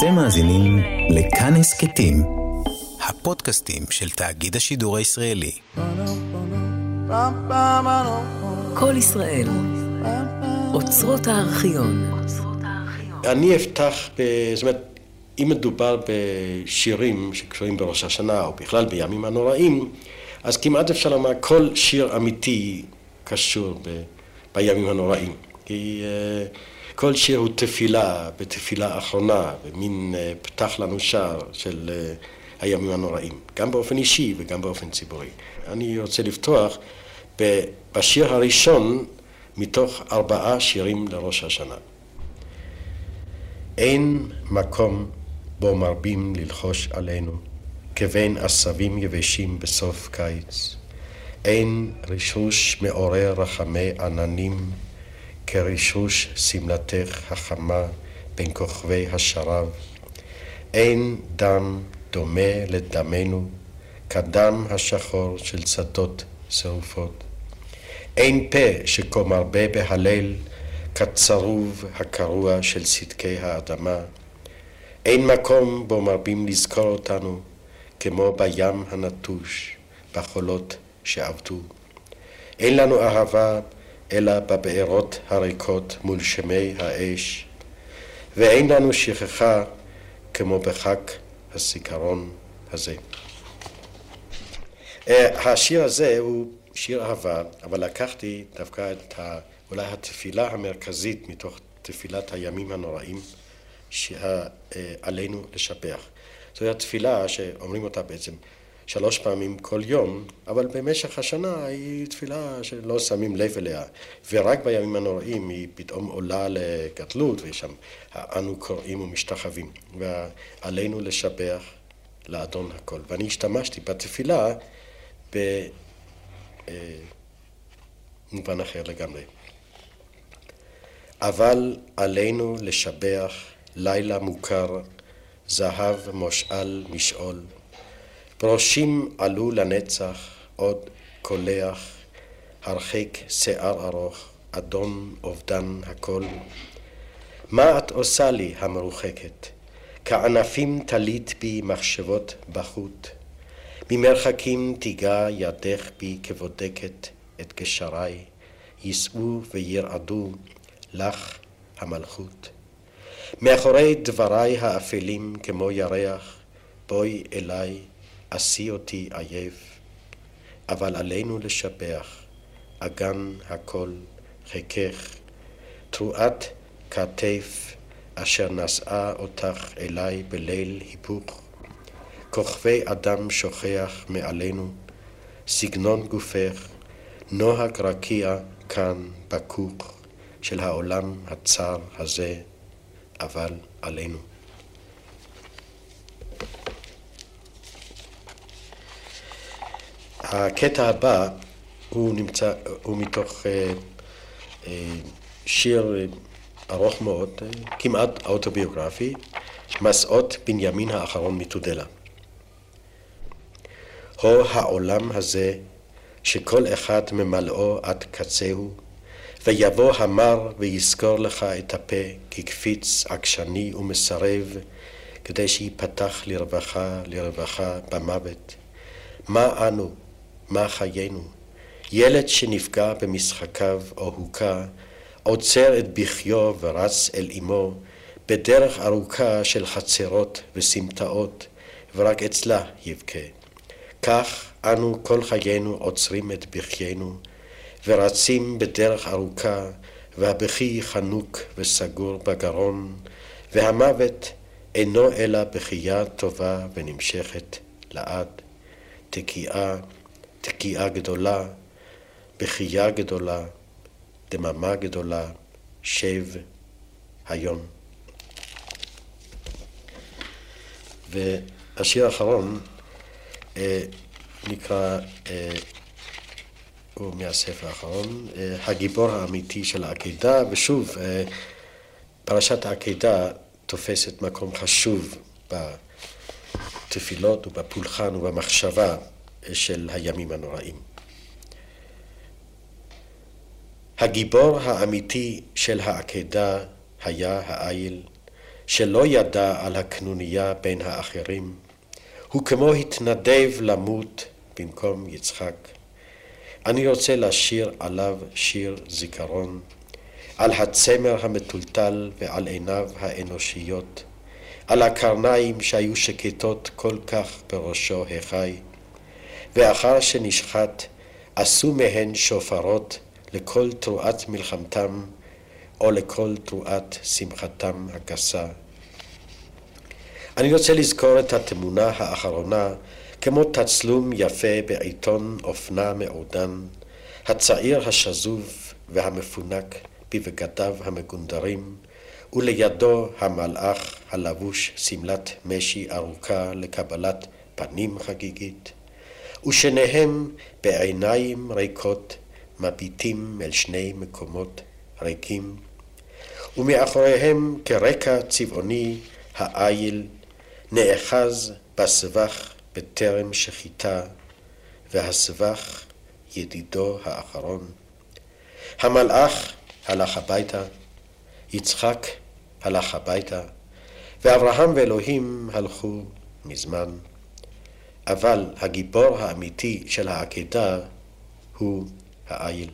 אתם מאזינים לכאן הסכתים, הפודקאסטים של תאגיד השידור הישראלי. כל ישראל, אוצרות הארכיון. אני אפתח, ב... זאת אומרת, אם מדובר בשירים שקשורים בראש השנה, או בכלל בימים הנוראים, אז כמעט אפשר לומר כל שיר אמיתי קשור ב... בימים הנוראים. כי uh, כל שיר הוא תפילה, בתפילה אחרונה, ומין uh, פתח לנו שער של uh, הימים הנוראים, גם באופן אישי וגם באופן ציבורי. אני רוצה לפתוח בשיר הראשון מתוך ארבעה שירים לראש השנה. אין מקום בו מרבים ללחוש עלינו, כבין עשבים יבשים בסוף קיץ. אין רישוש מעורר רחמי עננים, כרישוש שמלתך החמה בין כוכבי השרב. אין דם דומה לדמנו, כדם השחור של שדות שרופות. אין פה שכה מרבה בהלל, כצרוב הקרוע של צדקי האדמה. אין מקום בו מרבים לזכור אותנו, כמו בים הנטוש, בחולות שעבדו. אין לנו אהבה אלא בבארות הריקות מול שמי האש, ואין לנו שכחה כמו בחג הזיכרון הזה. אה, השיר הזה הוא שיר אהבה, אבל לקחתי דווקא את ה, אולי התפילה המרכזית מתוך תפילת הימים הנוראים שעלינו לשבח. זוהי התפילה שאומרים אותה בעצם שלוש פעמים כל יום, אבל במשך השנה היא תפילה שלא שמים לב אליה, ורק בימים הנוראים היא פתאום עולה לגדלות, ושם אנו קוראים ומשתחווים, ועלינו לשבח לאדון הכל. ואני השתמשתי בתפילה במובן אה, אחר לגמרי. אבל עלינו לשבח לילה מוכר, זהב מושאל משאול. בראשים עלו לנצח, עוד קולח, הרחק שיער ארוך, אדון אובדן הכל. מה את עושה לי המרוחקת? כענפים תלית בי מחשבות בחוט. ממרחקים תיגע ידך בי כבודקת את גשריי, יישאו וירעדו לך המלכות. מאחורי דבריי האפלים כמו ירח, בואי אליי, עשי אותי עייף, אבל עלינו לשבח, אגן הכל, חיקך, תרועת כתף, אשר נשאה אותך אליי בליל היפוך. כוכבי אדם שוכח מעלינו, סגנון גופך, נוהג רקיע כאן בכוך של העולם הצר הזה, אבל עלינו. הקטע הבא הוא נמצא, הוא מתוך אה, אה, שיר ארוך מאוד, אה, כמעט אוטוביוגרפי, מסעות בנימין האחרון מתודלה. הו העולם הזה, שכל אחד ממלאו עד קצהו, ויבוא המר ויסגור לך את הפה כקפיץ עקשני ומסרב, כדי שיפתח לרווחה, לרווחה במוות. מה אנו, מה חיינו? ילד שנפגע במשחקיו או הוכה, עוצר את בכיו ורץ אל אמו, בדרך ארוכה של חצרות וסמטאות, ורק אצלה יבכה. כך אנו כל חיינו עוצרים את בחיינו, ורצים בדרך ארוכה, והבכי חנוק וסגור בגרון, והמוות אינו אלא בכייה טובה ונמשכת לעד. תקיעה, תקיעה גדולה, בכייה גדולה, דממה גדולה, שב היום. והשיר האחרון אה, נקרא, אה, הוא מהספר האחרון, אה, הגיבור האמיתי של העקידה, ושוב, פרשת העקידה תופסת מקום חשוב בתפילות ובפולחן ובמחשבה של הימים הנוראים. הגיבור האמיתי של העקדה היה האיל, שלא ידע על הקנוניה בין האחרים, הוא כמו התנדב למות במקום יצחק. אני רוצה לשיר עליו שיר זיכרון, על הצמר המטולטל ועל עיניו האנושיות, על הקרניים שהיו שקטות כל כך בראשו החי, ואחר שנשחט עשו מהן שופרות לכל תרועת מלחמתם או לכל תרועת שמחתם הגסה. אני רוצה לזכור את התמונה האחרונה כמו תצלום יפה בעיתון אופנה מעודן, הצעיר השזוב והמפונק בבגדיו המגונדרים, ולידו המלאך הלבוש שמלת משי ארוכה לקבלת פנים חגיגית, ושניהם בעיניים ריקות מביטים אל שני מקומות ריקים, ומאחוריהם כרקע צבעוני העיל נאחז בסבך בטרם שחיטה, והסבך ידידו האחרון. המלאך הלך הביתה, יצחק הלך הביתה, ואברהם ואלוהים הלכו מזמן. אבל הגיבור האמיתי של העקדה הוא העיל.